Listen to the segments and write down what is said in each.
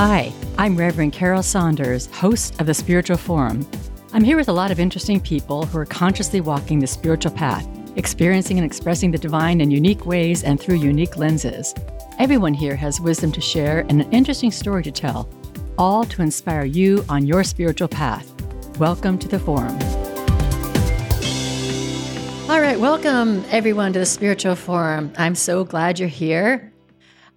Hi, I'm Reverend Carol Saunders, host of the Spiritual Forum. I'm here with a lot of interesting people who are consciously walking the spiritual path, experiencing and expressing the divine in unique ways and through unique lenses. Everyone here has wisdom to share and an interesting story to tell, all to inspire you on your spiritual path. Welcome to the Forum. All right, welcome everyone to the Spiritual Forum. I'm so glad you're here.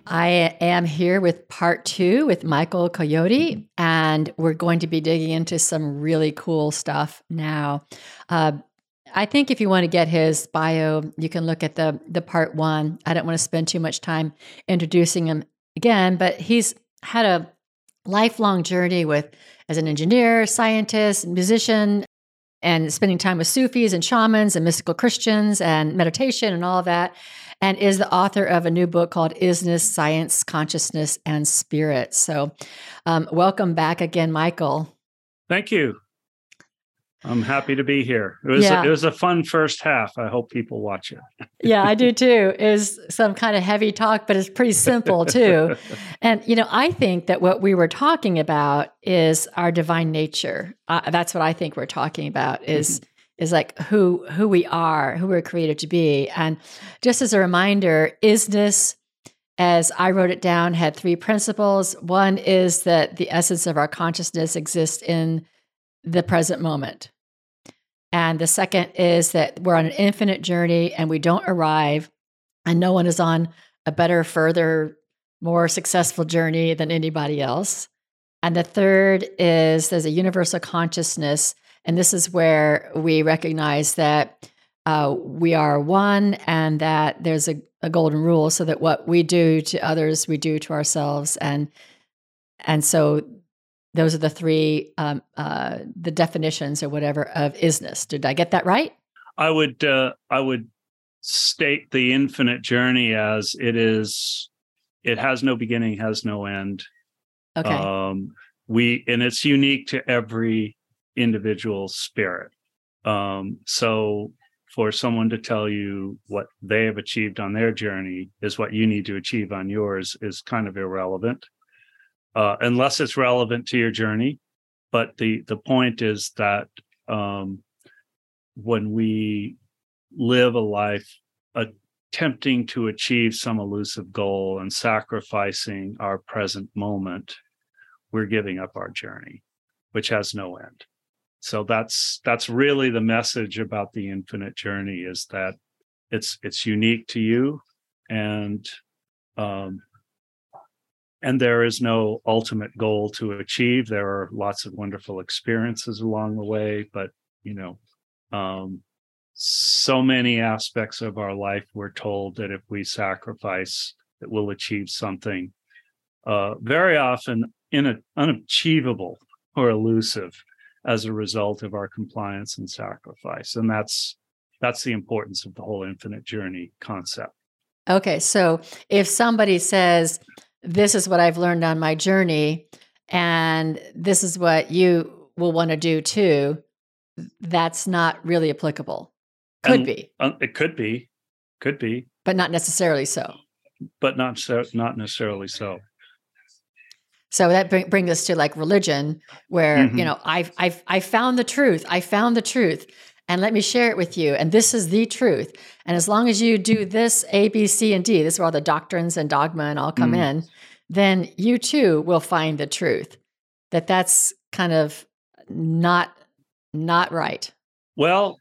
I am here with part two with Michael Koyoti, and we're going to be digging into some really cool stuff now. Uh, I think if you want to get his bio, you can look at the the part one. I don't want to spend too much time introducing him again, but he's had a lifelong journey with as an engineer, scientist, musician, and spending time with Sufis and shamans and mystical Christians and meditation and all of that and is the author of a new book called Isness, Science, Consciousness, and Spirit. So, um, welcome back again, Michael. Thank you. I'm happy to be here. It was yeah. a, it was a fun first half. I hope people watch it. yeah, I do too. Is some kind of heavy talk, but it's pretty simple too. and you know, I think that what we were talking about is our divine nature. Uh, that's what I think we're talking about. Is mm-hmm is like who who we are, who we're created to be. And just as a reminder, isness as I wrote it down had three principles. One is that the essence of our consciousness exists in the present moment. And the second is that we're on an infinite journey and we don't arrive and no one is on a better, further, more successful journey than anybody else. And the third is there's a universal consciousness and this is where we recognize that uh, we are one and that there's a, a, golden rule so that what we do to others, we do to ourselves. And, and so those are the three, um, uh, the definitions or whatever of isness. Did I get that right? I would, uh, I would state the infinite journey as it is, it has no beginning, has no end. Okay. Um, we, and it's unique to every individual spirit. Um, so for someone to tell you what they have achieved on their journey is what you need to achieve on yours is kind of irrelevant, uh, unless it's relevant to your journey. But the the point is that um, when we live a life attempting to achieve some elusive goal and sacrificing our present moment, we're giving up our journey, which has no end so that's that's really the message about the infinite journey is that it's it's unique to you and um and there is no ultimate goal to achieve. There are lots of wonderful experiences along the way but you know um so many aspects of our life we're told that if we sacrifice that we'll achieve something uh very often in a, unachievable or elusive as a result of our compliance and sacrifice. And that's that's the importance of the whole infinite journey concept. Okay so if somebody says this is what i've learned on my journey and this is what you will want to do too that's not really applicable. Could and, be. uh, it could be. Could be. But not necessarily so. But not so not necessarily so so that bring, brings us to like religion, where mm-hmm. you know I've I've I found the truth. I found the truth, and let me share it with you. And this is the truth. And as long as you do this A, B, C, and D, this is where all the doctrines and dogma and all come mm. in, then you too will find the truth. That that's kind of not not right. Well,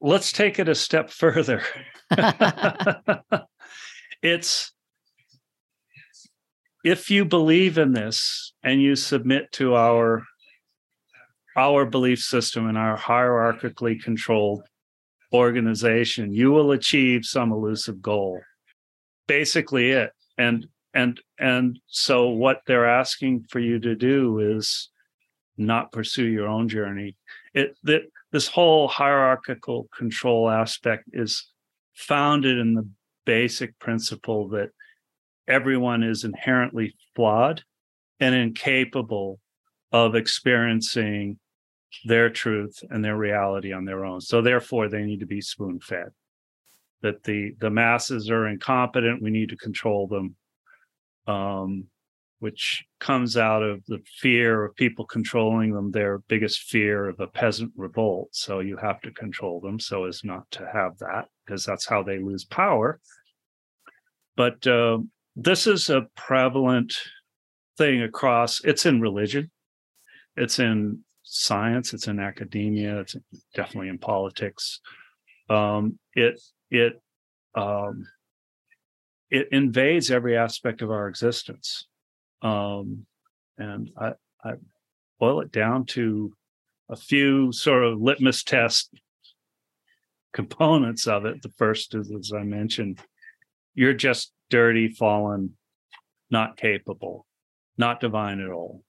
let's take it a step further. it's if you believe in this and you submit to our our belief system and our hierarchically controlled organization you will achieve some elusive goal. Basically it. And and and so what they're asking for you to do is not pursue your own journey. It that this whole hierarchical control aspect is founded in the basic principle that everyone is inherently flawed and incapable of experiencing their truth and their reality on their own. So therefore they need to be spoon fed. That the the masses are incompetent, we need to control them. Um, which comes out of the fear of people controlling them, their biggest fear of a peasant revolt. So you have to control them so as not to have that, because that's how they lose power. But uh, this is a prevalent thing across, it's in religion, it's in science, it's in academia, it's definitely in politics. Um, it, it, um, it invades every aspect of our existence um, and I, I boil it down to a few sort of litmus test components of it. The first is, as I mentioned, you're just dirty, fallen, not capable, not divine at all,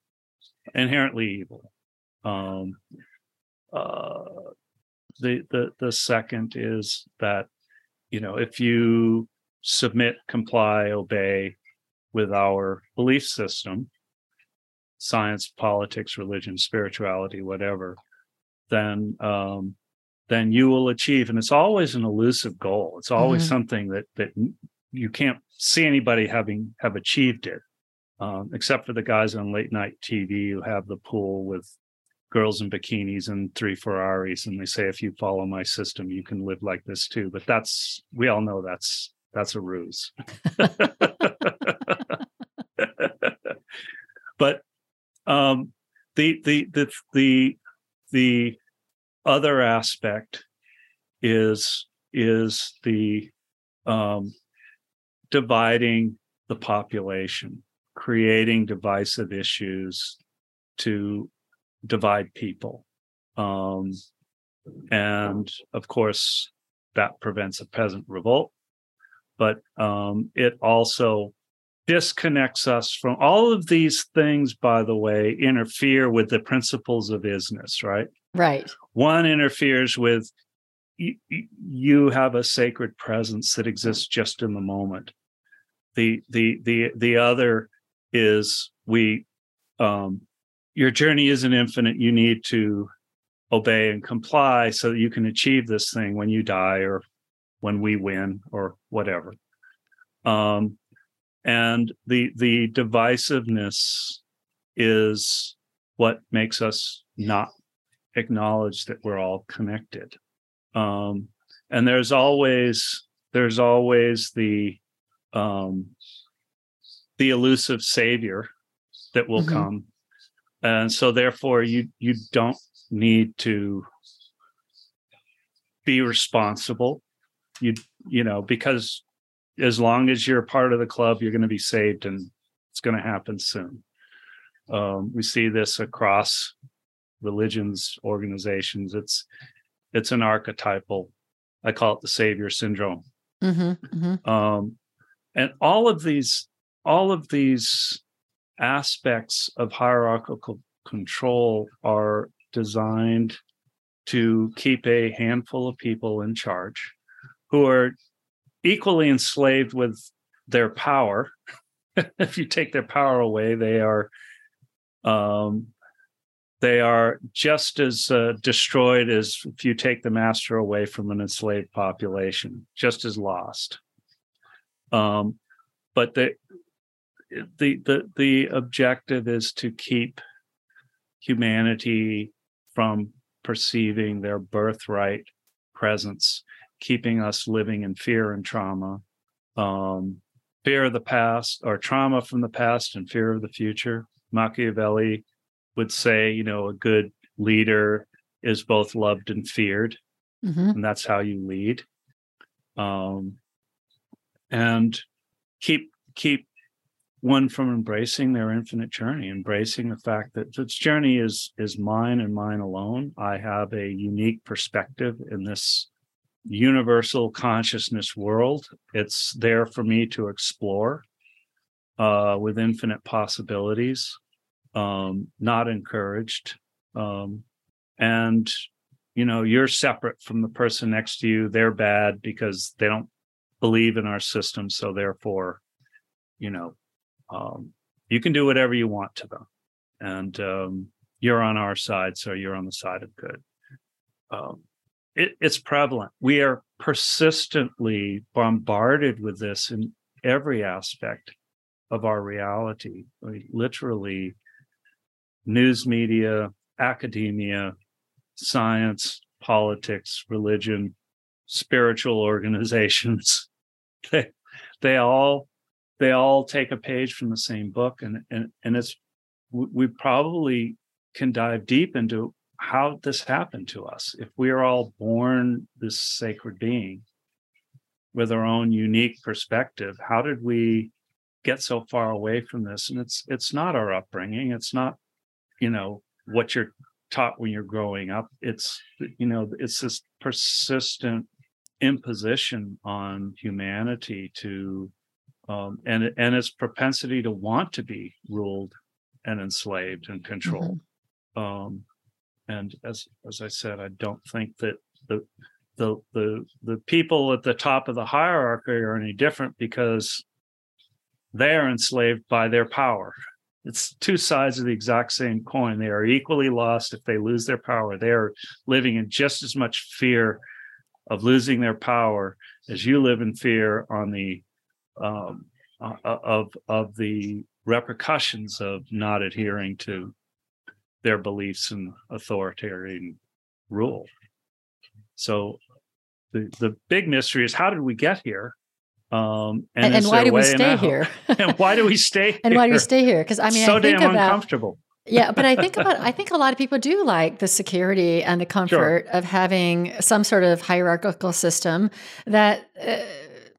inherently evil. Um, uh, the the the second is that you know if you submit, comply, obey, with our belief system science politics religion spirituality whatever then um, then you will achieve and it's always an elusive goal it's always mm-hmm. something that that you can't see anybody having have achieved it um, except for the guys on late night tv who have the pool with girls in bikinis and three ferraris and they say if you follow my system you can live like this too. But that's we all know that's that's a ruse. But um, the the the the the other aspect is is the um, dividing the population, creating divisive issues to divide people. Um, and of course, that prevents a peasant revolt. But um, it also disconnects us from all of these things, by the way, interfere with the principles of isness, right? Right. One interferes with you, you have a sacred presence that exists just in the moment. The the the the other is we um your journey isn't infinite. You need to obey and comply so that you can achieve this thing when you die or when we win or whatever. Um, and the the divisiveness is what makes us not acknowledge that we're all connected um, and there's always there's always the um, the elusive savior that will mm-hmm. come and so therefore you you don't need to be responsible you you know because as long as you're part of the club, you're going to be saved, and it's going to happen soon. Um, we see this across religions, organizations. It's it's an archetypal. I call it the savior syndrome. Mm-hmm, mm-hmm. Um, and all of these, all of these aspects of hierarchical control are designed to keep a handful of people in charge who are equally enslaved with their power. if you take their power away, they are um, they are just as uh, destroyed as if you take the master away from an enslaved population, just as lost. Um, but the the the the objective is to keep humanity from perceiving their birthright presence keeping us living in fear and trauma, um, fear of the past or trauma from the past and fear of the future. Machiavelli would say, you know, a good leader is both loved and feared, mm-hmm. and that's how you lead. Um, and keep keep one from embracing their infinite journey, embracing the fact that this journey is is mine and mine alone. I have a unique perspective in this universal consciousness world. It's there for me to explore uh, with infinite possibilities, um, not encouraged. Um, and, you know, you're separate from the person next to you. They're bad because they don't believe in our system. So, therefore, you know, um, you can do whatever you want to them. And um, you're on our side. So, you're on the side of good. Um, it, it's prevalent. We are persistently bombarded with this in every aspect of our reality. We literally, news media, academia, science, politics, religion, spiritual organizations. They they all they all take a page from the same book and and and it's we probably can dive deep into how this happened to us. If we are all born this sacred being with our own unique perspective how did we get so far away from this? And it's it's not our upbringing. It's not you know what you're taught when you're growing up. It's you know it's this persistent imposition on humanity to um, and and its propensity to want to be ruled and enslaved and controlled. Mm-hmm. Um, and as as I said, I don't think that the the the the people at the top of the hierarchy are any different because they are enslaved by their power. It's two sides of the exact same coin. They are equally lost if they lose their power. They are living in just as much fear of losing their power as you live in fear on the um, uh, uh, of of the repercussions of not adhering to their beliefs and authoritarian rule. So the the big mystery is how did we get here? Um, and, and, and why do we stay here? and why do we stay? and why do we stay here? Because I mean, so I think damn about, uncomfortable yeah, but I think about I think a lot of people do like the security and the comfort sure. of having some sort of hierarchical system that uh,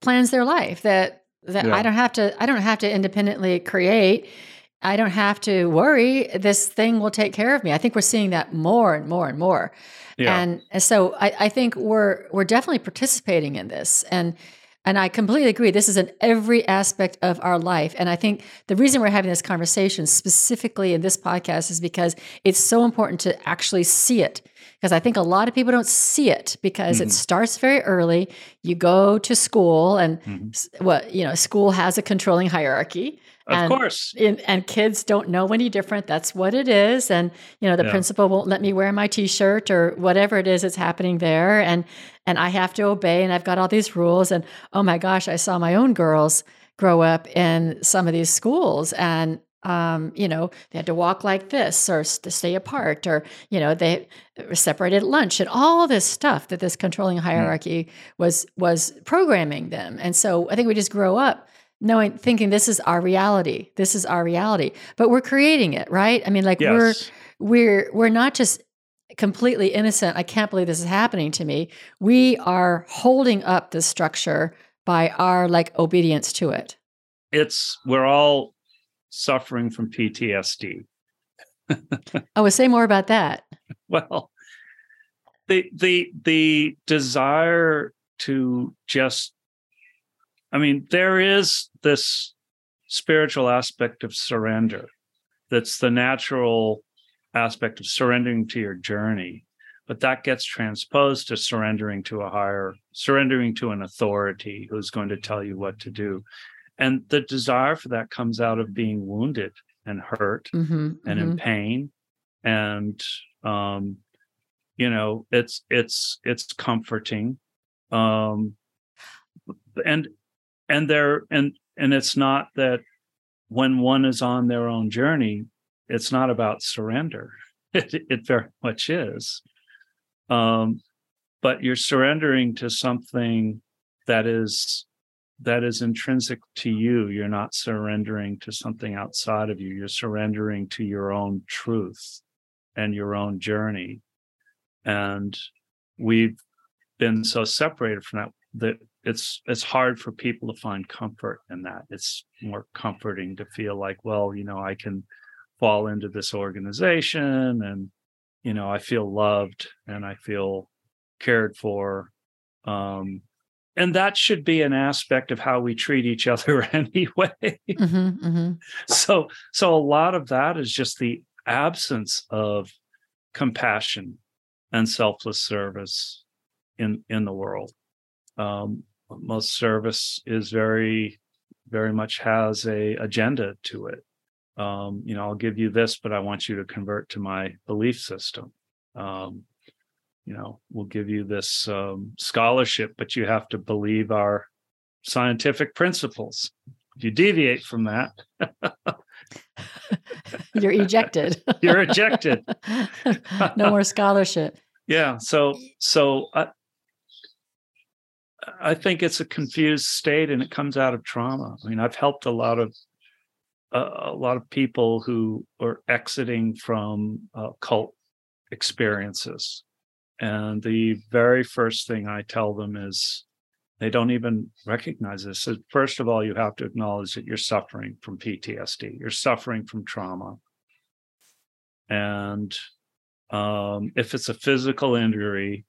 plans their life that that yeah. I don't have to I don't have to independently create. I don't have to worry. This thing will take care of me. I think we're seeing that more and more and more. Yeah. And so I, I think we're we're definitely participating in this. And and I completely agree. This is in every aspect of our life. And I think the reason we're having this conversation specifically in this podcast is because it's so important to actually see it. Because I think a lot of people don't see it because mm-hmm. it starts very early. You go to school, and mm-hmm. what you know, school has a controlling hierarchy. Of course. In, and kids don't know any different. That's what it is. And, you know, the yeah. principal won't let me wear my t-shirt or whatever it is that's happening there. And, and I have to obey and I've got all these rules. And oh my gosh, I saw my own girls grow up in some of these schools and um, you know, they had to walk like this or to stay apart, or you know, they were separated at lunch, and all this stuff that this controlling hmm. hierarchy mm. was was programming them. And so I think we just grow up knowing thinking this is our reality this is our reality. But we're creating it right? I mean like yes. we're we're we're not just completely innocent. I can't believe this is happening to me. We are holding up the structure by our like obedience to it. It's we're all suffering from ptsd i would say more about that. Well the the the desire to just I mean, there is this spiritual aspect of surrender that's the natural aspect of surrendering to your journey but that gets transposed to surrendering to a higher surrendering to an authority who's going to tell you what to do. And the desire for that comes out of being wounded and hurt mm-hmm, and mm-hmm. in pain. And um you know it's it's it's comforting. Um and and there and and it's not that when one is on their own journey it's not about surrender. It, it very much is. Um, but you're surrendering to something that is that is intrinsic to you. You're not surrendering to something outside of you. You're surrendering to your own truth and your own journey. And we've been so separated from that that it's it's hard for people to find comfort in that. It's more comforting to feel like well you know i can fall into this organization and you know i feel loved and i feel cared for um and that should be an aspect of how we treat each other anyway. Mm-hmm, mm-hmm. so so a lot of that is just the absence of compassion and selfless service in in the world. Um, most service is very very much has a agenda to it um, you know i'll give you this but i want you to convert to my belief system um, you know we'll give you this um, scholarship but you have to believe our scientific principles if you deviate from that, you're ejected. you're ejected. no more scholarship. Yeah. So so I I think it's a confused state, and it comes out of trauma. I mean, I've helped a lot of uh, a lot of people who are exiting from uh, cult experiences, and the very first thing I tell them is they don't even recognize this. So first of all, you have to acknowledge that you're suffering from PTSD. You're suffering from trauma, and um, if it's a physical injury,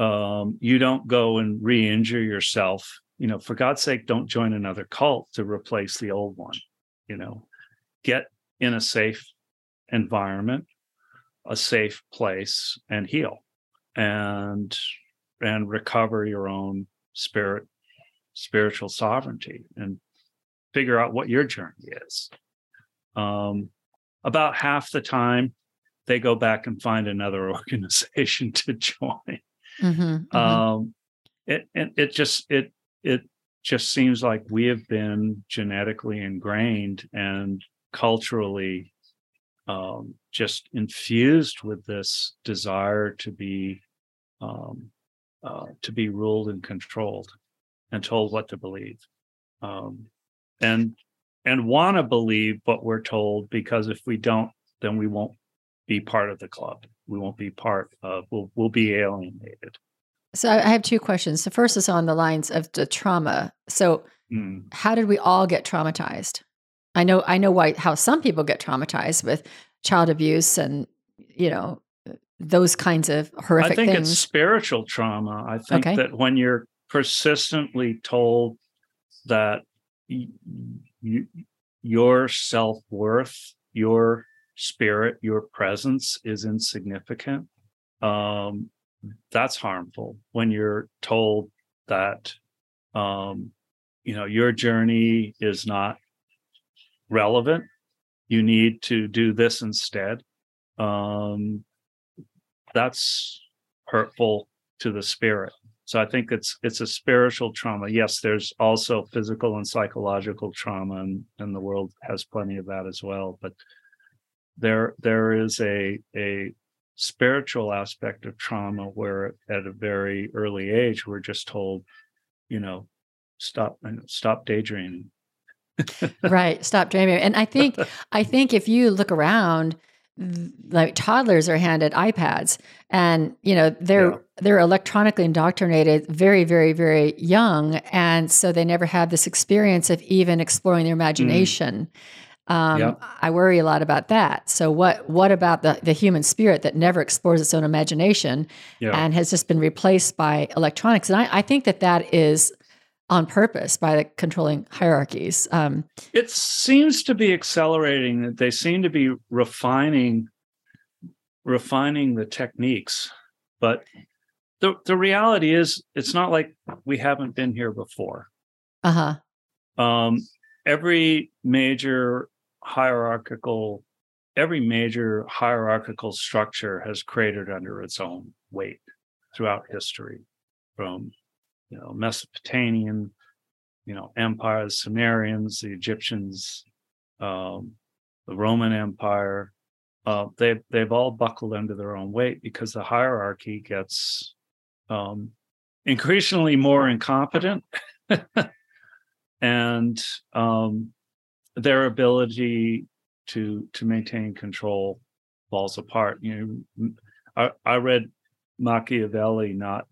um, you don't go and re-injure yourself. You know, for God's sake, don't join another cult to replace the old one. You know, get in a safe environment, a safe place, and heal, and and recover your own spirit, spiritual sovereignty, and figure out what your journey is. Um, about half the time, they go back and find another organization to join. Mm-hmm, mm-hmm. Um, it and it just it it just seems like we have been genetically ingrained and culturally um, just infused with this desire to be um, uh, to be ruled and controlled and told what to believe um, and and want to believe what we're told because if we don't then we won't be part of the club we won't be part of we'll, we'll be alienated so i have two questions the first is on the lines of the trauma so mm. how did we all get traumatized i know i know why how some people get traumatized with child abuse and you know those kinds of horrific I think things. it's spiritual trauma. I think okay. that when you're persistently told that you, your self worth, your spirit, your presence is insignificant, um, that's harmful. When you're told that, um, you know, your journey is not relevant, you need to do this instead. Um, that's hurtful to the spirit so i think it's it's a spiritual trauma yes there's also physical and psychological trauma and, and the world has plenty of that as well but there there is a a spiritual aspect of trauma where at a very early age we're just told you know stop stop daydreaming right stop dreaming and i think i think if you look around like toddlers are handed iPads and you know they're yeah. they're electronically indoctrinated very very very young and so they never have this experience of even exploring their imagination. Mm. Um, yeah. I worry a lot about that. So what what about the the human spirit that never explores its own imagination yeah. and has just been replaced by electronics? And I, I think that that is on purpose by the controlling hierarchies. Um, it seems to be accelerating. That they seem to be refining, refining the techniques. But the the reality is, it's not like we haven't been here before. Uh huh. Um, every major hierarchical, every major hierarchical structure has cratered under its own weight throughout history, from you know, Mesopotamian, you know, empire, the Sumerians, the Egyptians, um, the Roman Empire, uh, they've they've all buckled under their own weight because the hierarchy gets um, increasingly more incompetent, and um, their ability to to maintain control falls apart. You know, I, I read Machiavelli not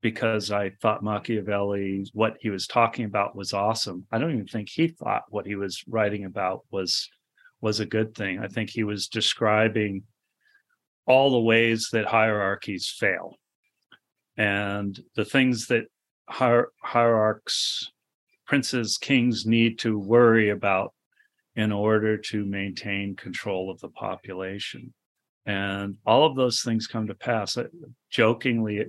because I thought Machiavelli, what he was talking about was awesome. I don't even think he thought what he was writing about was was a good thing. I think he was describing all the ways that hierarchies fail and the things that hier- hierarchs, princes, kings need to worry about in order to maintain control of the population. And all of those things come to pass. I Jokingly,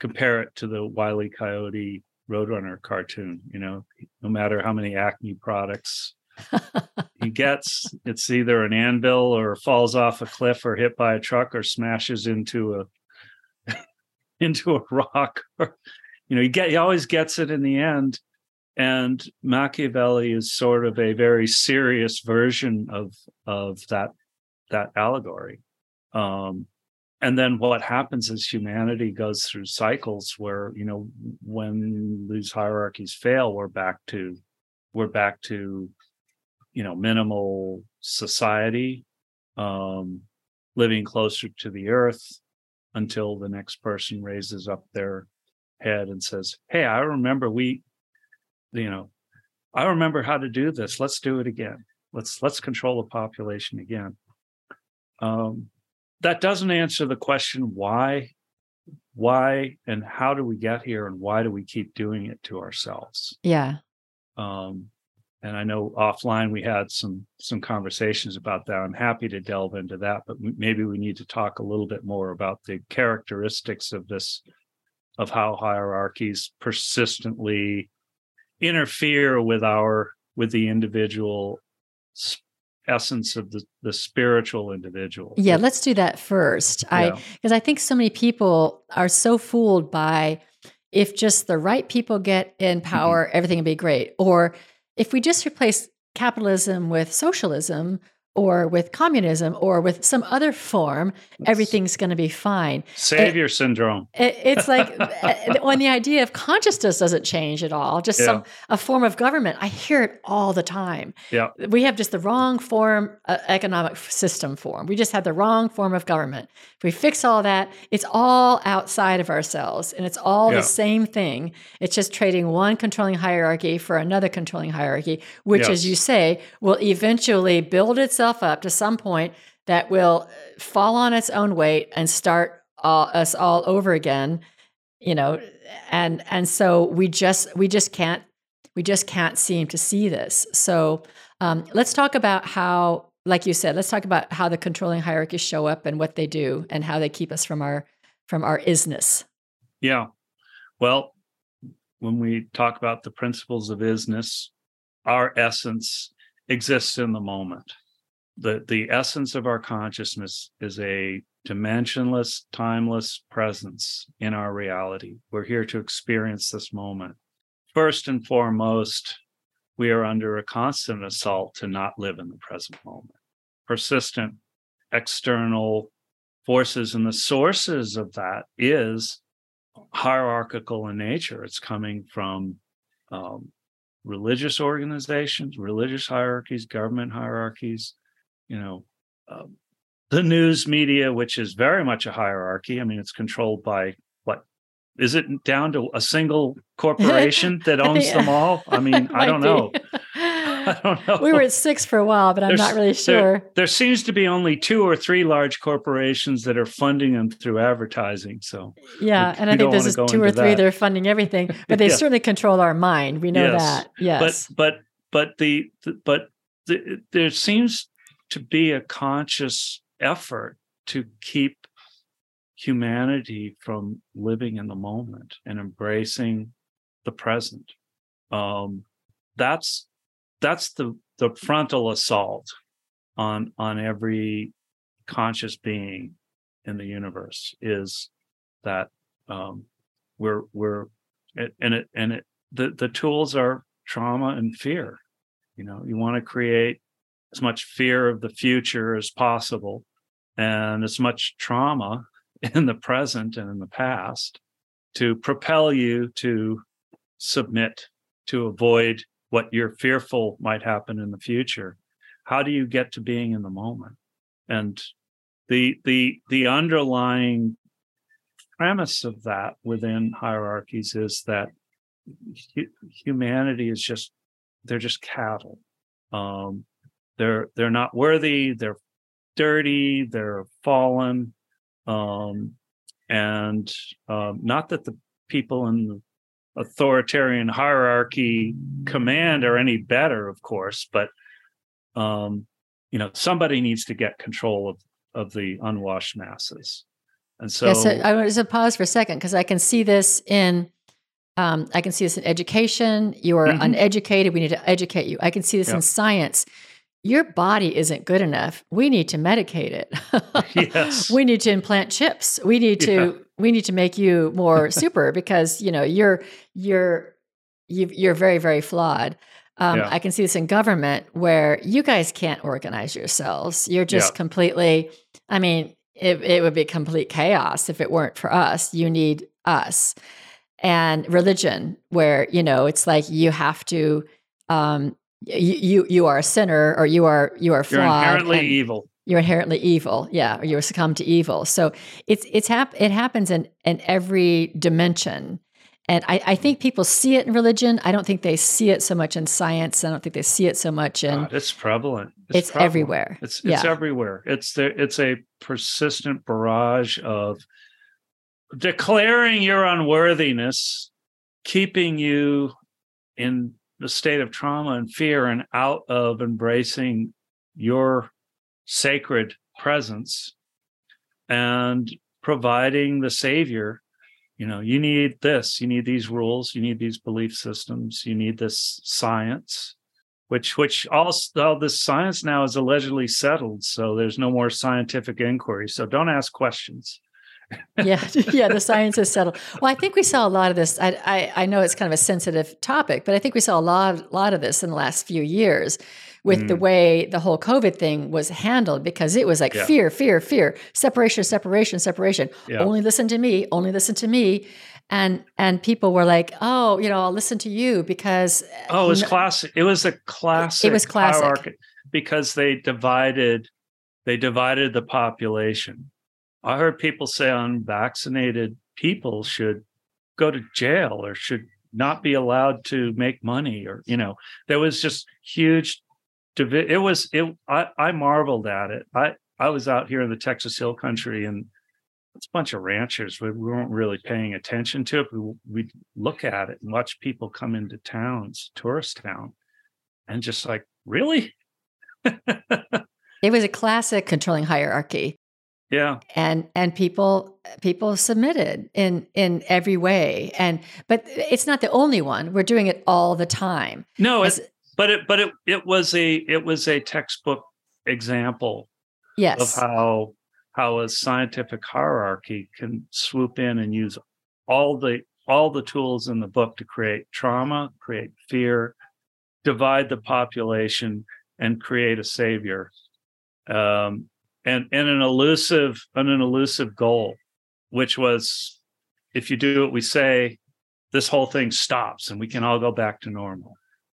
compare it to the Wile E. Coyote Roadrunner cartoon. You know, no matter how many Acme products he gets, it's either an anvil or falls off a cliff or hit by a truck or smashes into a into a rock. Or, you know, he get he always gets it in the end. And Machiavelli is sort of a very serious version of of that that allegory. Um, and then what happens is humanity goes through cycles where you know when these hierarchies fail, we're back to we're back to you know minimal society, um, living closer to the earth until the next person raises up their head and says, "Hey, I remember we you know, I remember how to do this. Let's do it again. Let's let's control the population again. Um, that doesn't answer the question why, why, and how do we get here, and why do we keep doing it to ourselves? Yeah. Um, and I know offline we had some some conversations about that. I'm happy to delve into that, but maybe we need to talk a little bit more about the characteristics of this, of how hierarchies persistently interfere with our with the individual essence of the, the spiritual individual. Yeah, let's do that first. Yeah. I because I think so many people are so fooled by if just the right people get in mm-hmm. power, mm-hmm. everything will be great. Or if we just replace capitalism with socialism, or with communism or with some other form, everything's going to be fine. Savior it, syndrome. It, it's like uh, when the idea of consciousness doesn't change at all, just yeah. some a form of government. I hear it all the time. Yeah, we have just the wrong form uh, economic system form. We just have the wrong form of government. If we fix all that, it's all outside of ourselves, and it's all yeah. the same thing. It's just trading one controlling hierarchy for another controlling hierarchy, which, yes. as you say, will eventually build itself itself up to some point that will fall on its own weight and start all, us all over again you know and and so we just we just can't we just can't seem to see this. So um, let's talk about how like you said let's talk about how the controlling hierarchies show up and what they do and how they keep us from our from our isness. Yeah. Well when we talk about the principles of isness our essence exists in the moment the the essence of our consciousness is a dimensionless timeless presence in our reality. We're here to experience this moment. First and foremost we are under a constant assault to not live in the present moment. Persistent external forces and the sources of that is hierarchical in nature. It's coming from um, religious organizations religious hierarchies government hierarchies you know, um, the news media, which is very much a hierarchy. I mean, it's controlled by what is it down to a single corporation that owns them all? I mean, I don't know. I don't know. We were at six for a while, but I'm There's, not really sure. There, there, seems to be only two or three large corporations that are funding them through advertising. So yeah, we, and I think there's just two or three that. that are funding everything, but they yeah. certainly control our mind. We know yes. that. Yes, but but but the, the but the, there seems to be a conscious effort to keep humanity from living in the moment and embracing the present. Um, that's that's the the frontal assault on on every conscious being in the universe is that um, we're we're and it and it the the tools are trauma and fear. You know, you want to create as much fear of the future as possible and as much trauma in the present and in the past to propel you to submit to avoid what you're fearful might happen in the future. How do you get to being in the moment? And the the the underlying premise of that within hierarchies is that hu- humanity is just they're just cattle. Um, they're they're not worthy they're dirty they're fallen um, and um, not that the people in the authoritarian hierarchy command are any better of course but um, you know somebody needs to get control of of the unwashed masses and so, yes, I want to pause for a second because I can see this in um, I can see this in education. You are mm-hmm. uneducated. We need to educate you. I can see this yep. in science your body isn't good enough. We need to medicate it. yes. We need to implant chips. We need to yeah. we need to make you more super because, you know, you're you're you you're very very flawed. Um, Yeah. I can see this in government where you guys can't organize yourselves. You're just Yeah. completely. I mean, it, it would be complete chaos if it weren't for us. You need us, and religion where you know it's like you have to. Um, you, you you are a sinner or you are you are flawed. You're inherently evil. you're inherently evil yeah or you succumb to evil so it's it's hap- it happens in in every dimension and I, I think people see it in religion i don't think they see it so much in science i don't think they see it so much in God, it's prevalent. it's, prevalent. everywhere It's it's yeah everywhere. It's there. It's a persistent barrage of declaring your unworthiness, keeping you in the state of trauma and fear, and out of embracing your sacred presence and providing the savior. You know, you need this. You need these rules. You need these belief systems. You need this science which which also all this science now is allegedly settled so there's no more scientific inquiry so don't ask questions yeah yeah the science is settled well i think we saw a lot of this I, I i know it's kind of a sensitive topic but i think we saw a lot lot of this in the last few years with the Mm. way the whole covid thing was handled because it was like Yeah. fear fear fear separation separation separation yeah only listen to me only listen to me and and people were like oh you know i'll listen to you because oh it was no- classic it was a classic it was classic. because they divided they divided the population i heard people say unvaccinated people should go to jail or should not be allowed to make money or you know there was just huge divi- it was it i i marveled at it. I i was out here in the texas hill country and it's a bunch of ranchers. We, we weren't really paying attention to it. We we'd look at it and watch people come into towns tourist town and just like really? It was a classic controlling hierarchy yeah. And and people people submitted in in every way. And but it's not the only one. We're doing it all the time. No As- it, but it but it it was a it was a textbook example yes. of how how a scientific hierarchy can swoop in and use all the all the tools in the book to create trauma, create fear, divide the population, and create a savior, um, and and an elusive and an elusive goal, which was, if you do what we say, this whole thing stops and we can all go back to normal,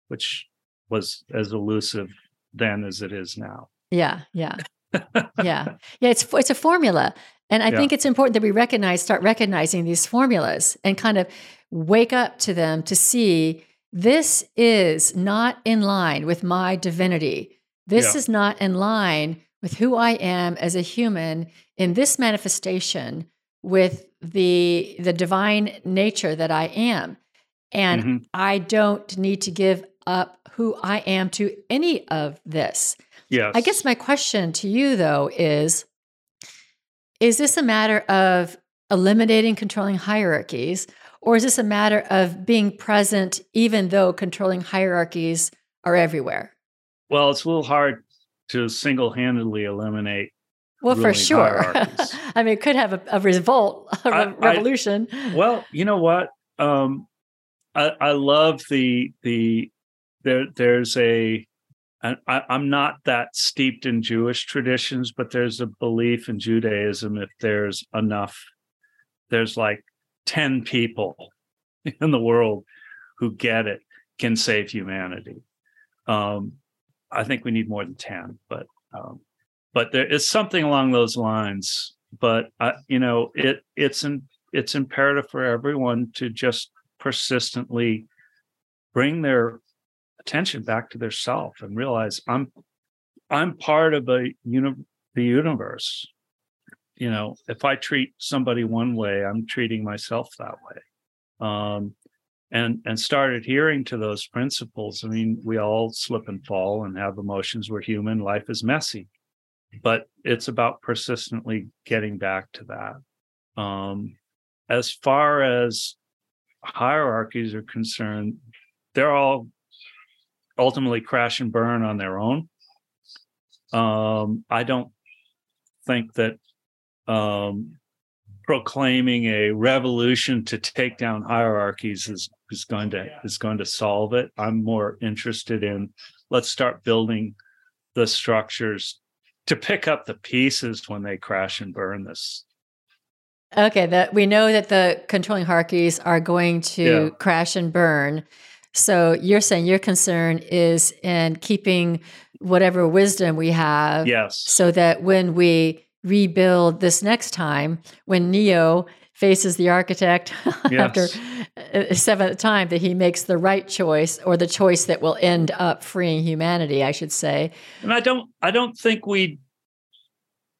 which was as elusive then as it is now. yeah yeah yeah yeah it's it's a formula and i Yeah. think it's important that we recognize start recognizing these formulas and kind of wake up to them to see this is not in line with my divinity this Yeah. is not in line with who i am as a human in this manifestation with the the divine nature that i am and Mhm. i don't need to give up who i am to any of this Yes. I guess my question to you, though, is Is this a matter of eliminating controlling hierarchies, or is this a matter of being present even though controlling hierarchies are everywhere? Well, it's a little hard to single-handedly eliminate. Well, for sure. I mean, it could have a, a revolt, a I- re- I- revolution. Well, you know what? Um, I, I love the the there. There's a. I, I'm not that steeped in Jewish traditions, but there's a belief in Judaism if there's enough, there's like ten people in the world who get it can save humanity. Um, I think we need more than ten, but um, but there is something along those lines. But I, you know, it it's in it's imperative for everyone to just persistently bring their attention back to their self and realize I'm I'm part of a uni- the universe. You know, if I treat somebody one way, I'm treating myself that way. Um, and and start adhering to those principles. I mean, we all slip and fall and have emotions. We're human. Life is messy, but it's about persistently getting back to that. Um, as far as hierarchies are concerned, they're all ultimately crash and burn on their own. Um, I don't think that um, proclaiming a revolution to take down hierarchies is is going to is going to solve it. I'm more interested in let's start building the structures to pick up the pieces when they crash and burn this. Okay, that we know that the controlling hierarchies are going to Yeah. crash and burn. So you're saying your concern is in keeping whatever wisdom we have Yes. so that when we rebuild this next time, when Neo faces the architect after a seventh time, that he makes the right choice or the choice that will end up freeing humanity, I should say. and I don't I don't think we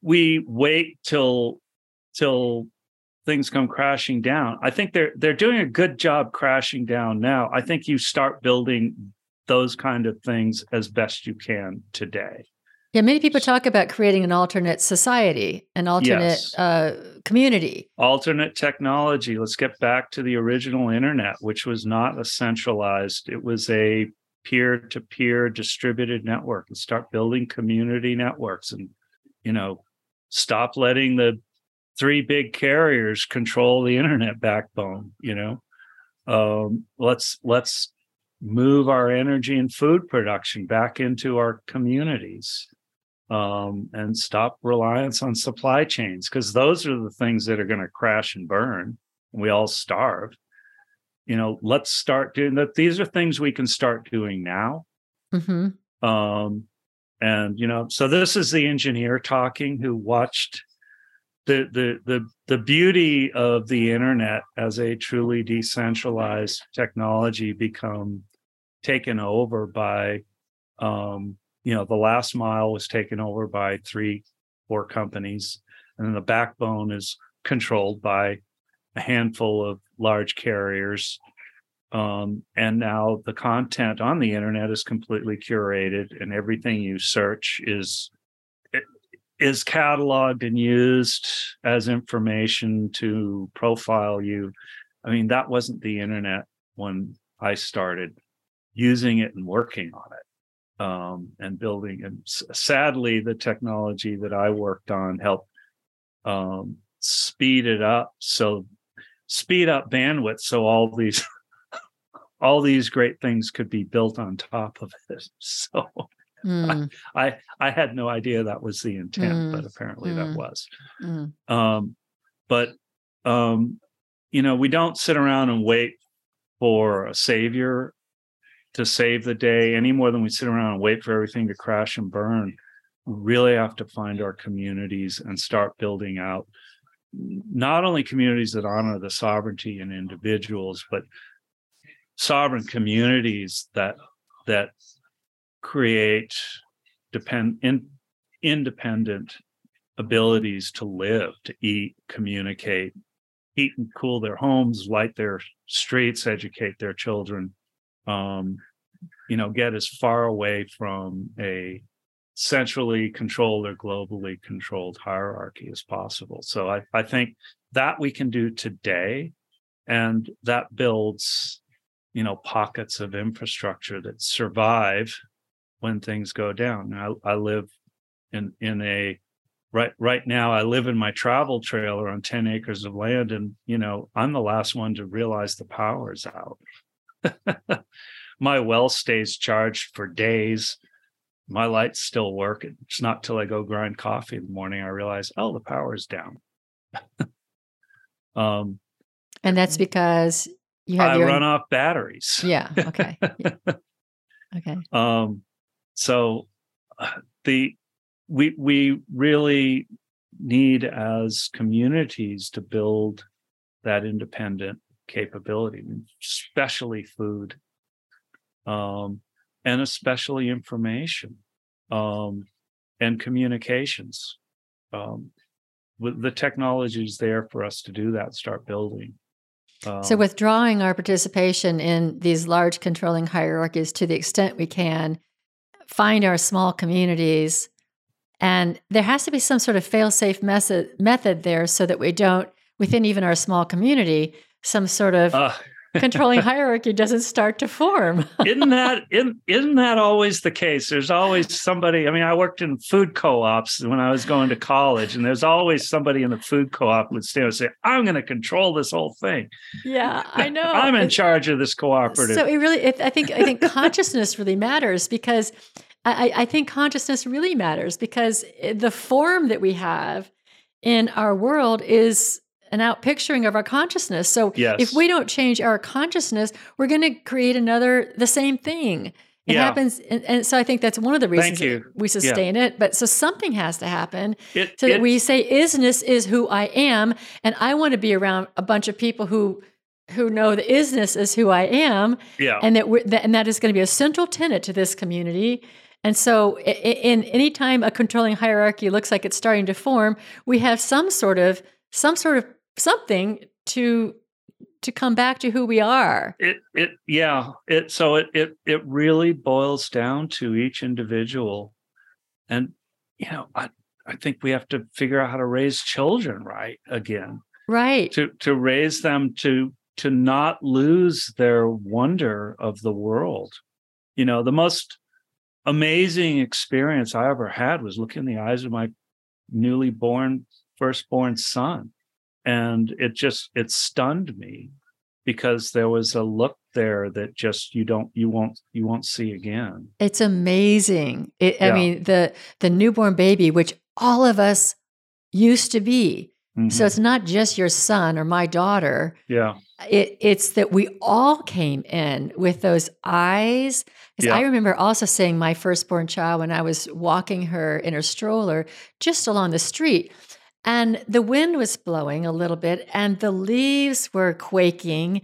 we wait till till things come crashing down. I think they're they're doing a good job crashing down now. I think you start building those kind of things as best you can today. Yeah, many people talk about creating an alternate society, an alternate Yes. uh, community. Alternate technology. Let's get back to the original internet, which was not a centralized, it was a peer-to-peer distributed network and start building community networks and you know stop letting the three big carriers control the internet backbone you know um, let's let's move our energy and food production back into our communities um, and stop reliance on supply chains because those are the things that are going to crash and burn and we all starve. You know let's start doing that. These are things we can start doing now. Hmm um and you know so this is the engineer talking who watched the the the the beauty of the internet as a truly decentralized technology become taken over by um you know the last mile was taken over by three four companies and then the backbone is controlled by a handful of large carriers. Um, and now the content on the internet is completely curated and everything you search is is cataloged and used as information to profile you. I mean that wasn't the internet when i started using it and working on it um, and building and sadly the technology that i worked on helped um, speed it up so speed up bandwidth so all these all these great things could be built on top of it so Mm, i i had no idea that was the intent Mm, but apparently mm. that was mm. um but um you know we don't sit around and wait for a savior to save the day any more than we sit around and wait for everything to crash and burn. We really have to find our communities and start building out not only communities that honor the sovereignty in individuals but sovereign communities that that create depend in, independent abilities to live to eat communicate heat and cool their homes light their streets educate their children um, you know get as far away from a centrally controlled or globally controlled hierarchy as possible. So i, I think that we can do today and that builds you know pockets of infrastructure that survive when things go down. I, I live in in a right right now i live in my travel trailer on 10 acres of land and you know i'm the last one to realize the power is out my well stays charged for days my lights still work it's not till i go grind coffee in the morning i realize oh the power is down um And that's because you have i your run off batteries yeah. Okay. Yeah. Okay. um so uh, the we we really need as communities to build that independent capability especially food um and especially information um and communications. Um with the technology is there for us to do that start building So, Um, withdrawing our participation in these large controlling hierarchies to the extent we can, find our small communities, and there has to be some sort of fail-safe method method there, so that we don't, within even our small community, some sort of uh, controlling hierarchy doesn't start to form. isn't that isn't, isn't that always the case? There's always somebody. I mean, I worked in food co-ops when I was going to college, and there's always somebody in the food co-op would stand and say, "I'm going to control this whole thing." Yeah, I know. I'm in charge of this cooperative. So it really, it, I think, I think consciousness really matters because I, I think consciousness really matters because the form that we have in our world is an out picturing of our consciousness. So yes. if we don't change our consciousness, we're going to create another the same thing. It Yeah. happens, and, and so I think that's one of the reasons we sustain it. But so something has to happen It- so that we say isness is who I am, and I want to be around a bunch of people who who know the isness is who I am, yeah, and that, we're, that and that is going to be a central tenet to this community. And so, i- i- in any time a controlling hierarchy looks like it's starting to form, we have some sort of some sort of something to to come back to who we are. it it yeah it so it it it really boils down to each individual and you know i i think we have to figure out how to raise children right again Right. to to raise them to to not lose their wonder of the world you know the most amazing experience i ever had was looking in the eyes of my newly born firstborn son and it just it stunned me because there was a look there that just you don't you won't you won't see again It's amazing. It, I mean, the the newborn baby, which all of us used to be. Mhm. So it's not just your son or my daughter. yeah It, it's that we all came in with those eyes. Yeah. I remember also seeing my firstborn child when I was walking her in her stroller just along the street. And the wind was blowing a little bit, and the leaves were quaking.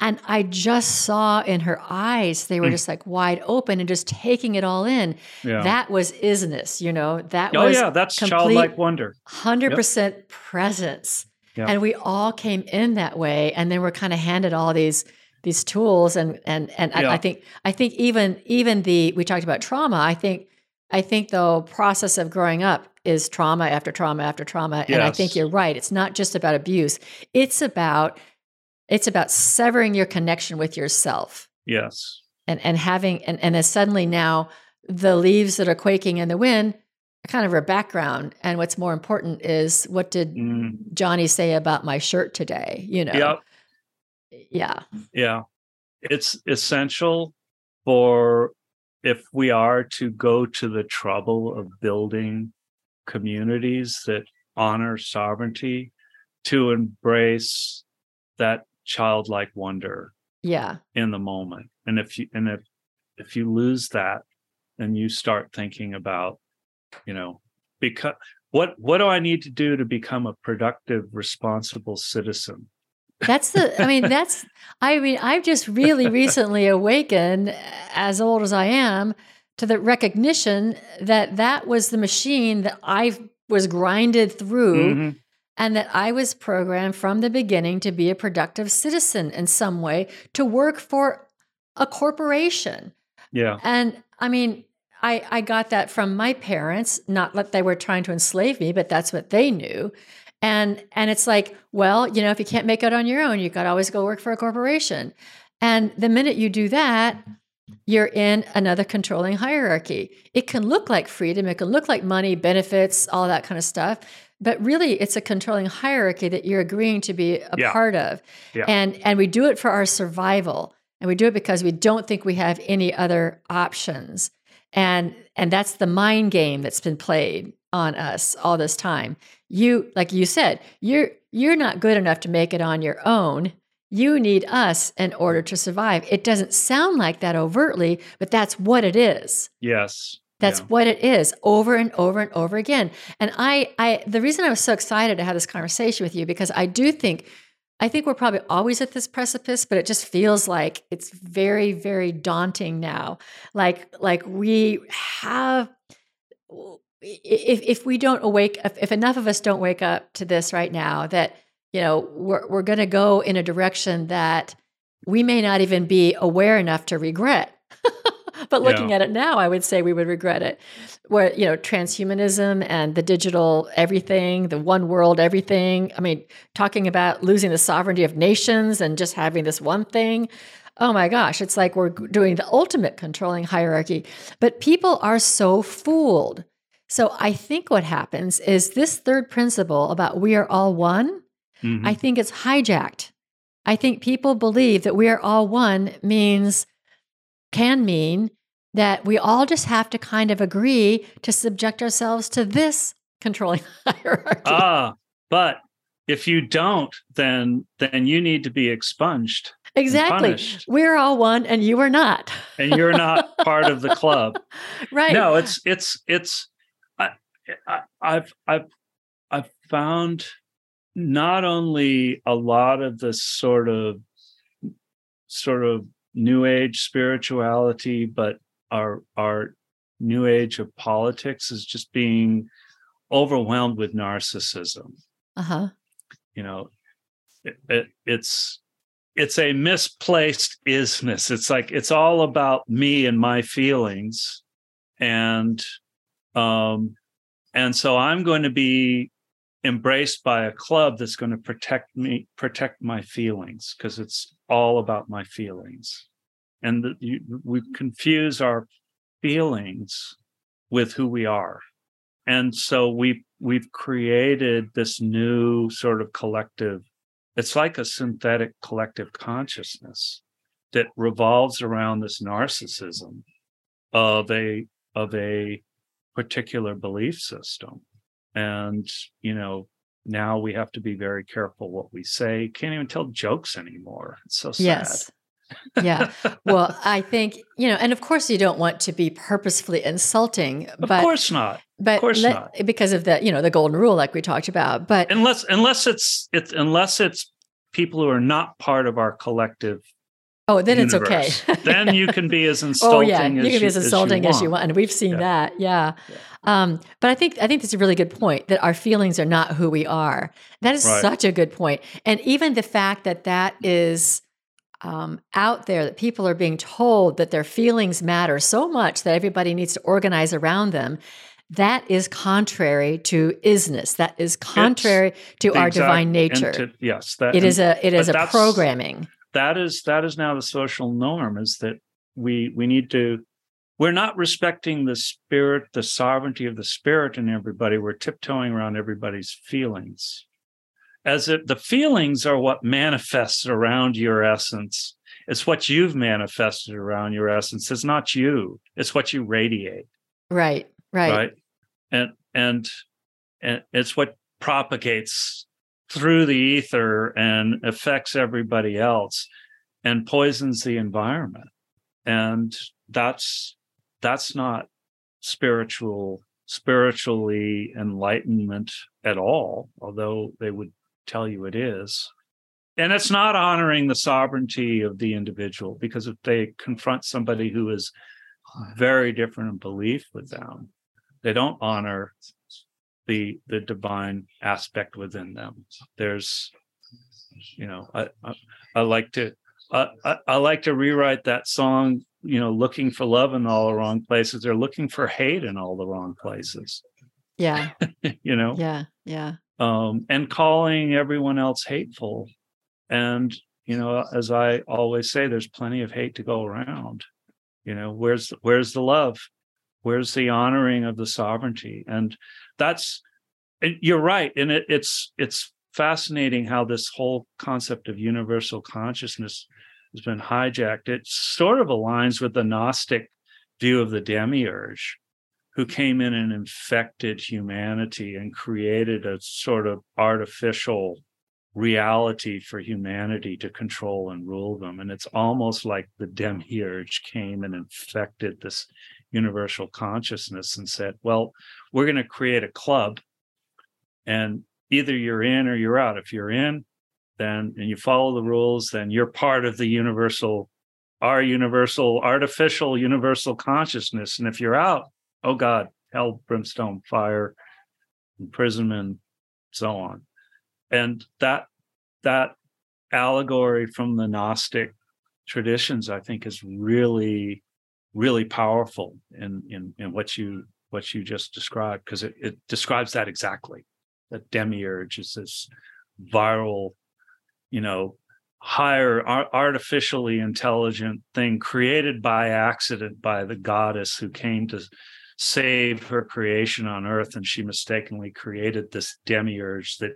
And I just saw in her eyes, they were Mm. just like wide open and just taking it all in. yeah That was isness, you know, that oh was yeah that's complete- childlike wonder 100% presence Yeah. and we all came in that way and then we're kind of handed all these these tools and and and I, I think i think even even the we talked about trauma i think i think the process of growing up is trauma after trauma after trauma and i think you're right it's not just about abuse it's about it's about severing your connection with yourself. Yes. And and having and and then suddenly now the leaves that are quaking in the wind are kind of our background and what's more important is what did Mm, johnny say about my shirt today you know? Yeah yeah. Yeah. It's essential for if we are to go to the trouble of building communities that honor sovereignty to embrace that childlike wonder yeah. in the moment. And if you and if if you lose that and you start thinking about you know because what what do i need to do to become a productive responsible citizen? That's the i mean that's i mean i've just really recently awakened as old as i am to the recognition that that was the machine that i was grinded through Mhm. and that I was programmed from the beginning to be a productive citizen in some way, to work for a corporation. yeah And I mean, I, I got that from my parents, not that they were trying to enslave me, but that's what they knew. And and it's like, well, you know, if you can't make it on your own, you got to always go work for a corporation. And the minute you do that, you're in another controlling hierarchy. It can look like freedom, it can look like money, benefits, all that kind of stuff, but really it's a controlling hierarchy that you're agreeing to be a Yeah. part of. Yeah. And and we do it for our survival. And we do it because we don't think we have any other options. And and that's the mind game that's been played on us all this time. You like you said, you're you're not good enough to make it on your own. You need us in order to survive. It doesn't sound like that overtly, but that's what it is. yes That's Yeah. what it is over and over and over again. And I, I, the reason I was so excited to have this conversation with you because I do think, I think we're probably always at this precipice, but it just feels like it's very, very daunting now. Like, like we have, if if we don't awake, if, if enough of us don't wake up to this right now, that you know we're we're going to go in a direction that we may not even be aware enough to regret. but looking Yeah. at it now, I would say we would regret it. Where, you know, transhumanism and the digital everything, the one world everything. I mean, talking about losing the sovereignty of nations and just having this one thing. Oh my gosh, it's like we're doing the ultimate controlling hierarchy. But people are so fooled. So I think what happens is this third principle about we are all one, Mhm. I think it's hijacked. I think people believe that we are all one means, can mean that we all just have to kind of agree to subject ourselves to this controlling hierarchy. ah, but if you don't, then then you need to be expunged, exactly. We're all one and you are not. and you're not part of the club. right. No, it's it's it's. I, I, I've I've I've found not only a lot of the sort of sort of new age spirituality, but our our new age of politics is just being overwhelmed with narcissism. Uh-huh. You know, it, it, it's it's a misplaced isness. It's like it's all about me and my feelings, and um, and so I'm going to be embraced by a club that's going to protect me, protect my feelings because it's all about my feelings, and the, you, we confuse our feelings with who we are, and so we we've created this new sort of collective it's like a synthetic collective consciousness that revolves around this narcissism of a of a particular belief system and you know now we have to be very careful what we say can't even tell jokes anymore it's so sad Yes. yeah. Well, I think, you know, and of course you don't want to be purposefully insulting, but of course not but course let- not. because of the, you know, the golden rule like we talked about. But unless unless it's it's unless it's people who are not part of our collective oh, then it's okay. then you can be as insulting Oh yeah, as you can be as insulting as you, want. want, and we've seen Yeah. that. Yeah. Yeah. Um, but I think I think that's a really good point that our feelings are not who we are. That is Right. such a good point. and even the fact that that is um, out there that people are being told that their feelings matter so much that everybody needs to organize around them. That is contrary to isness. That is contrary to our exact- divine nature. to- yes, that it is a it is a programming. That is that is now the social norm is that we we need to we're not respecting the spirit the sovereignty of the spirit in everybody. We're tiptoeing around everybody's feelings. As if the feelings are what manifests around your essence. It's what you've manifested around your essence. It's not you. It's what you radiate. Right. Right. right? And and and it's what propagates through the ether and affects everybody else and poisons the environment. And that's that's not spiritual spiritually enlightenment at all although they would tell you it is. And it's not honoring the sovereignty of the individual because if they confront somebody who is very different in belief with them they don't honor the the divine aspect within them there's you know i i, I like to I, I i like to rewrite that song you know looking for love in all the wrong places they're looking for hate in all the wrong places Yeah. you know Yeah. Yeah. um, and calling everyone else hateful. And you know, as I always say, there's plenty of hate to go around. You know, where's where's the love? Where's the honoring of the sovereignty? And that's you're right. And it, it's it's fascinating how this whole concept of universal consciousness has been hijacked. It sort of aligns with the Gnostic view of the demiurge who came in and infected humanity and created a sort of artificial reality for humanity to control and rule them. And it's almost like the demiurge came and infected this universal consciousness and said, well, we're going to create a club and either you're in or you're out. If you're in, then and you follow the rules, then you're part of the universal, our universal, artificial universal consciousness. And if you're out, oh God, hell, brimstone, fire, imprisonment, so on. And that that allegory from the Gnostic traditions, I think, is really really powerful in in in what you what you just described because it, it describes that exactly. That demiurge is this viral, you know, higher ar- artificially intelligent thing created by accident by the goddess who came to save her creation on earth and she mistakenly created this demiurge that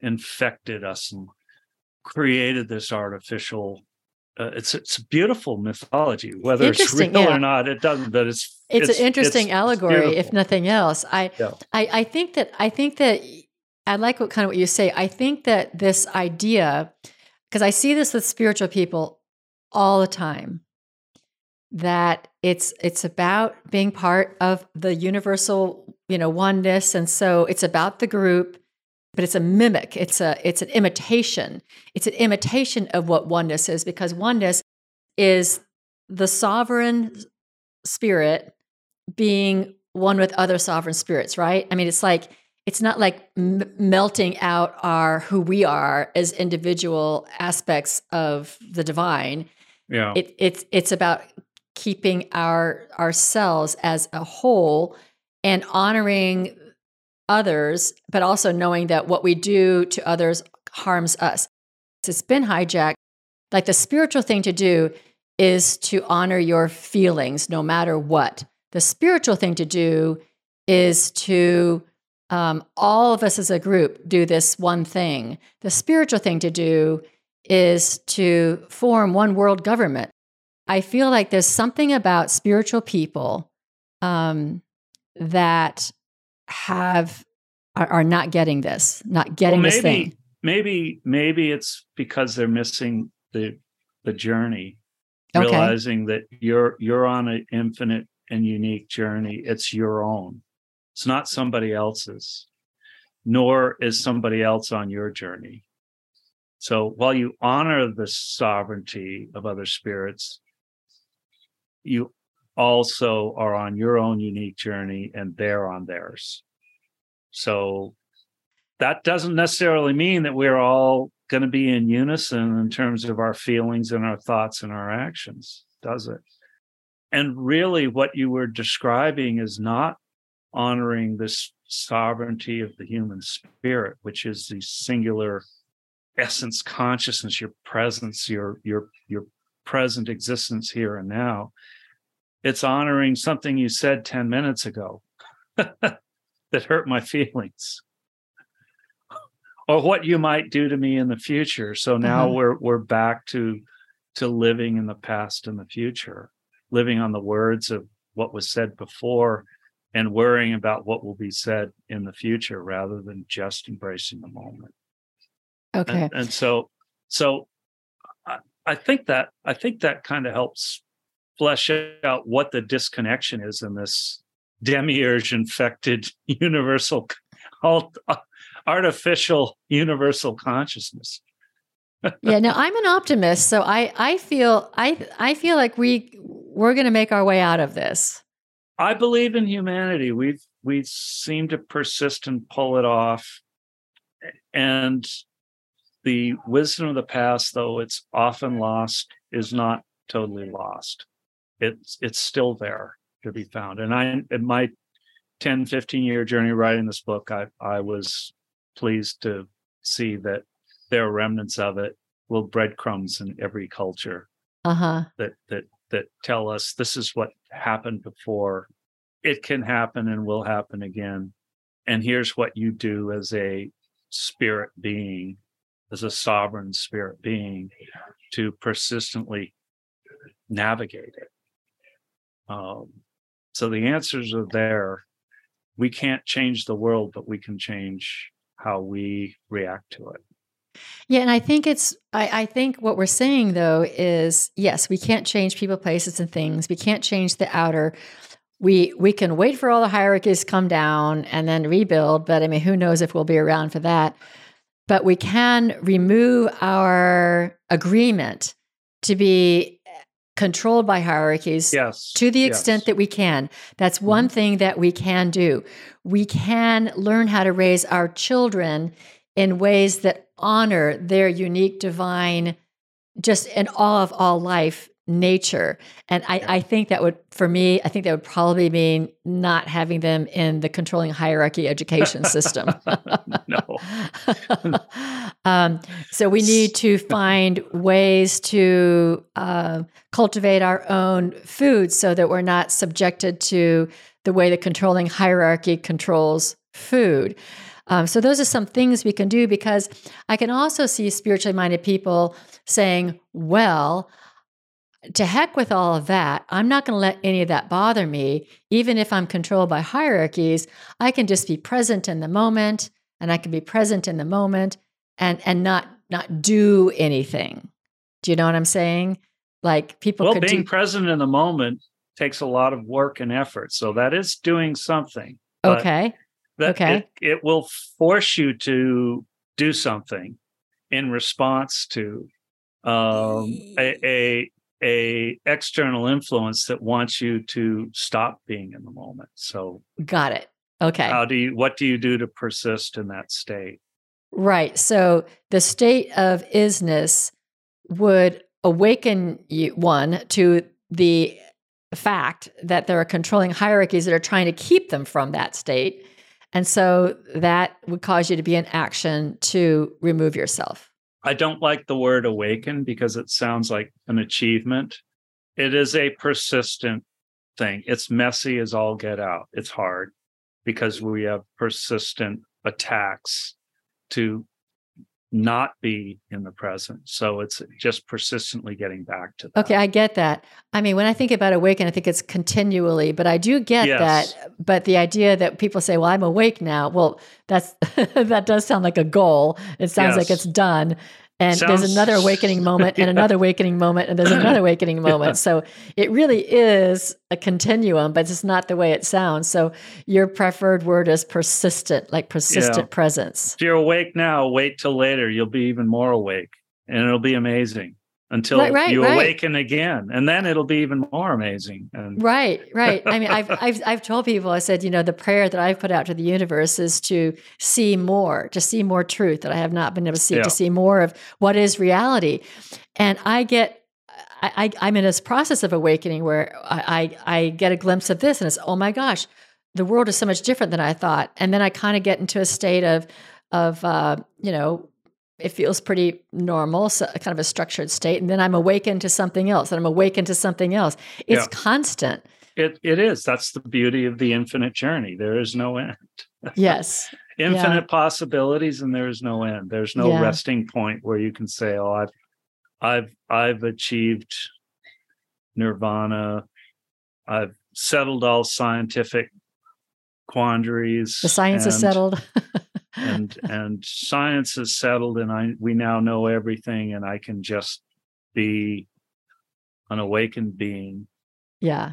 infected us and created this artificial uh, it's it's beautiful mythology whether it's real yeah. or not it doesn't but it's it's, it's an interesting it's, allegory it's if nothing else I, yeah. I i think that i think that i like what kind of what you say i think that this idea because i see this with spiritual people all the time that it's it's about being part of the universal you know oneness and so it's about the group but it's a mimic it's a it's an imitation. It's an imitation of what oneness is because oneness is the sovereign spirit being one with other sovereign spirits right? I mean it's like it's not like m- melting out our who we are as individual aspects of the divine. Yeah. It, it's it's about keeping our ourselves as a whole and honoring others, but also knowing that what we do to others harms us. It's been hijacked. Like the spiritual thing to do is to honor your feelings no matter what. The spiritual thing to do is to um, all of us as a group do this one thing. The spiritual thing to do is to form one world government. I feel like there's something about spiritual people um, that have are, are not getting this, not getting well, maybe, this thing. Maybe maybe it's because they're missing the the journey, okay. realizing that you're you're on an infinite and unique journey. It's your own. It's not somebody else's, nor is somebody else on your journey. So while you honor the sovereignty of other spirits, you also are on your own unique journey and they're on theirs. So that doesn't necessarily mean that we're all going to be in unison in terms of our feelings and our thoughts and our actions, does it? And really, what you were describing is not honoring this sovereignty of the human spirit, which is the singular essence consciousness, your presence, your your your present existence here and now. It's honoring something you said 10 minutes ago that hurt my feelings or what you might do to me in the future. So now mm-hmm. we're we're back to to living in the past and the future, living on the words of what was said before and worrying about what will be said in the future rather than just embracing the moment. Okay. And, and so so I, I think that I think that kind of helps flesh out what the disconnection is in this demiurge infected universal uh, artificial universal consciousness. Yeah now i'm an optimist so i i feel i i feel like we we're going to make our way out of this. I believe in humanity. We we seem to persist and pull it off and the wisdom of the past though it's often lost is not totally lost it's it's still there to be found. And i in my 10 15 year journey writing this book i i was pleased to see that there are remnants of it little breadcrumbs in every culture uh-huh. that that that tell us this is what happened before. It can happen and will happen again. And here's what you do as a spirit being as a sovereign spirit being to persistently navigate it um, so the answers are there. We can't change the world, but we can change how we react to it. Yeah, and I think it's I, I, think what we're saying though is yes, we can't change people, places, and things. We can't change the outer. We we can wait for all the hierarchies to come down and then rebuild, but I mean, who knows if we'll be around for that. But we can remove our agreement to be controlled by hierarchies yes. to the extent yes. that we can. That's one mm-hmm. thing that we can do. We can learn how to raise our children in ways that honor their unique divine, just in all of all life, nature. And I, I think that would, for me, I think that would probably mean not having them in the controlling hierarchy education system. no. um, so we need to find ways to uh, cultivate our own food so that we're not subjected to the way the controlling hierarchy controls food. Um, so those are some things we can do because I can also see spiritually minded people saying, well, to heck with all of that. I'm not going to let any of that bother me. Even if I'm controlled by hierarchies, I can just be present in the moment and I can be present in the moment and and not not do anything. Do you know what I'm saying? Like people well, being do, present in the moment takes a lot of work and effort. So that is doing something. Okay. Okay. It, it will force you to do something in response to um, a, a a external influence that wants you to stop being in the moment. So Got it. Okay. how do you what do you do to persist in that state? Right. So the state of isness would awaken you, one, to the fact that there are controlling hierarchies that are trying to keep them from that state. And so that would cause you to be in action to remove yourself. I don't like the word awaken because it sounds like an achievement. It is a persistent thing. It's messy as all get out. It's hard because we have persistent attacks to not be in the present. So it's just persistently getting back to that. Okay, I get that. I mean, when I think about awaken, I think it's continually, but I do get Yes. that. But the idea that people say, "Well, I'm awake now," well, that's that does sound like a goal. It sounds like it's done. And Sounds- there's another awakening moment, and Yeah. another awakening moment, and there's another awakening moment. So it really is a continuum, but it's not the way it sounds. So your preferred word is persistent, like persistent presence. If you're awake now, wait till later. You'll be even more awake and it'll be amazing until Right, right, you right. awaken again. And then it'll be even more amazing. And Right, right. I mean, I've, I've I've told people, I said, you know, the prayer that I've put out to the universe is to see more, to see more truth that I have not been able to see, Yeah. to see more of what is reality. And I get, I, I I'm in this process of awakening where I, I I get a glimpse of this, and it's oh my gosh, the world is so much different than I thought. And then I kind of get into a state of of uh, you know. It feels pretty normal, so kind of a structured state, and then I'm awakened to something else, and I'm awakened to something else. It's Yeah. constant. it, it is. That's the beauty of the infinite journey. There is no end. Yes. Infinite possibilities and there is no end. There's no Yeah. resting point where you can say, Oh, I've I've I've achieved nirvana. I've settled all scientific quandaries. The science is settled. and and science is settled and i we now know everything and i can just be an awakened being yeah.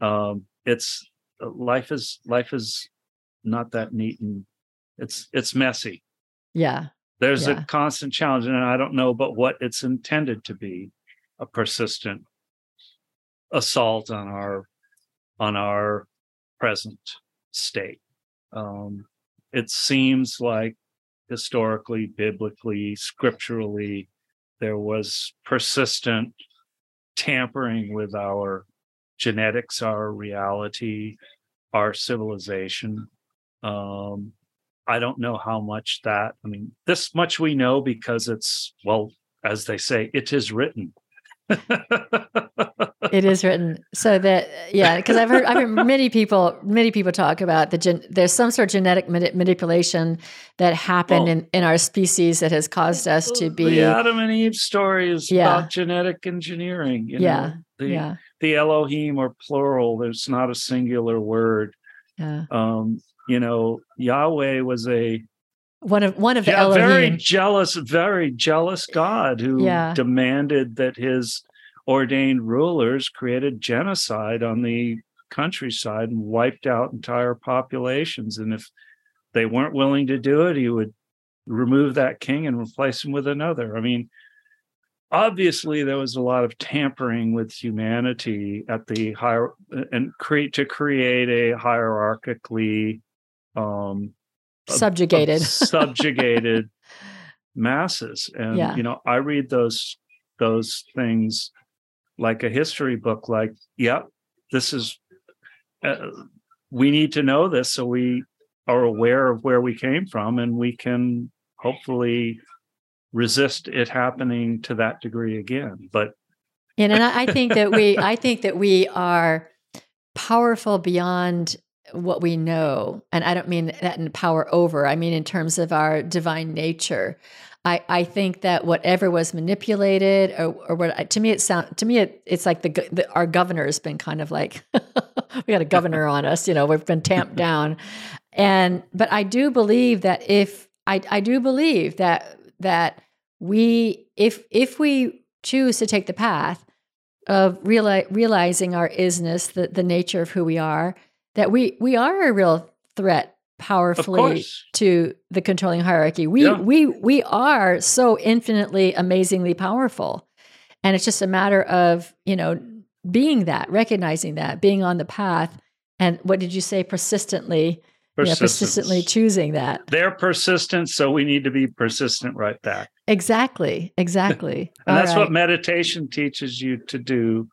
um it's life is life is not that neat and it's it's messy Yeah. there's Yeah. a constant challenge and i don't know but what it's intended to be a persistent assault on our on our present state um it seems like historically biblically scripturally there was persistent tampering with our genetics our reality our civilization um I don't know how much that, I mean, this much we know because it's, well, as they say, it is written. It is written so that yeah, because I've heard I've heard many people many people talk about the gen, there's some sort of genetic mani- manipulation that happened Well- in, in our species that has caused us to be the Adam and Eve story is Yeah. about genetic engineering. You Yeah, know? the, yeah the Elohim or plural, there's not a singular word. yeah Um, you know, Yahweh was a one of one of the yeah, very jealous, very jealous God who Yeah. demanded that his ordained rulers created genocide on the countryside and wiped out entire populations. And if they weren't willing to do it, he would remove that king and replace him with another. I mean, obviously there was a lot of tampering with humanity at the higher and create to create a hierarchically um subjugated subjugated masses and Yeah. you know i read those those things like a history book like yeah this is uh, we need to know this so we are aware of where we came from and we can hopefully resist it happening to that degree again but and, and I, I think that we i think that we are powerful beyond what we know and i don't mean that in power over i mean in terms of our divine nature. I, I think that whatever was manipulated or, or what to me it sound to me it, it's like the, the our governor has been kind of like we got a governor on us you know we've been tamped down. And but I do believe that if I I do believe that that we if if we choose to take the path of reali- realizing our isness the the nature of who we are that we we are a real threat powerfully to the controlling hierarchy. We yeah. we we are so infinitely amazingly powerful. And it's just a matter of, you know, being that, recognizing that, being on the path and what did you say persistently yeah, persistently choosing that. They're persistent, so we need to be persistent right back. Exactly. Exactly. and that's right. what meditation teaches you to do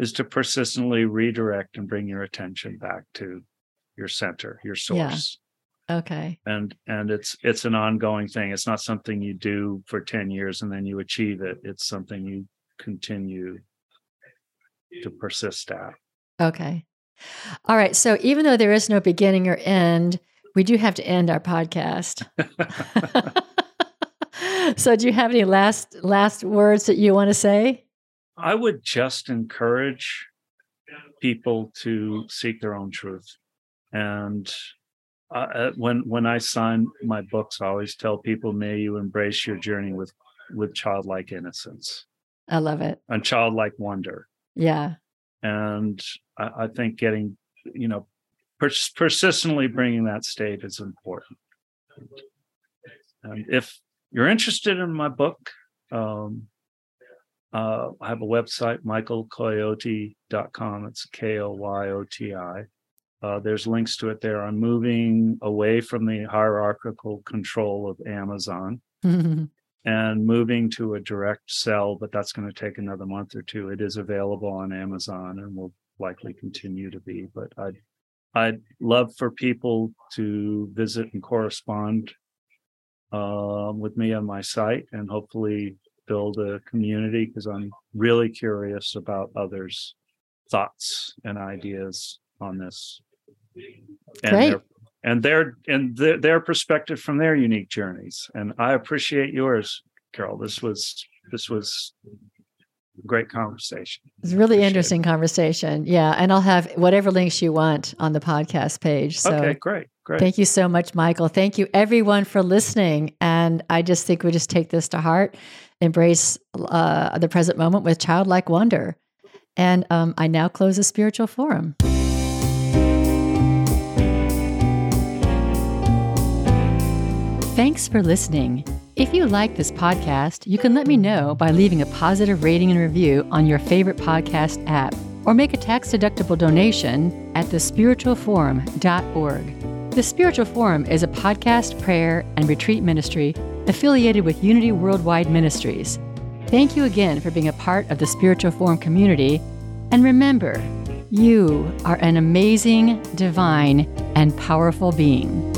is to persistently redirect and bring your attention back to your center, your source. Okay. And and it's it's an ongoing thing. It's not something you do for 10 years and then you achieve it. It's something you continue to persist at. Okay. All right. So even though there is no beginning or end, we do have to end our podcast. so do you have any last last words that you want to say? I would just encourage people to seek their own truth and uh, when when I sign my books, I always tell people, "May you embrace your journey with with childlike innocence." I love it. And childlike wonder. Yeah. And I, I think getting, you know, pers- persistently bringing that state is important. And if you're interested in my book, um, uh, I have a website, michaelkoyoti.com. It's K O Y O T I. Uh, there's links to it there. I'm moving away from the hierarchical control of Amazon and moving to a direct sell, but that's going to take another month or two. It is available on Amazon and will likely continue to be. But I'd I'd love for people to visit and correspond uh, with me on my site and hopefully build a community because I'm really curious about others' thoughts and ideas on this and Great. Their, and their and their, their perspective from their unique journeys. And I appreciate yours, Carol. This was this was great conversation. It's really appreciate interesting it. conversation. Yeah, and I'll have whatever links you want on the podcast page. So okay, great, great. Thank you so much, Michael. Thank you, everyone, for listening. And I just think we just take this to heart, embrace uh, the present moment with childlike wonder. And um, I now close the spiritual forum. Thanks for listening. If you like this podcast, you can let me know by leaving a positive rating and review on your favorite podcast app or make a tax deductible donation at thespiritualforum.org. The Spiritual Forum is a podcast, prayer, and retreat ministry affiliated with Unity Worldwide Ministries. Thank you again for being a part of the Spiritual Forum community. And remember, you are an amazing, divine, and powerful being.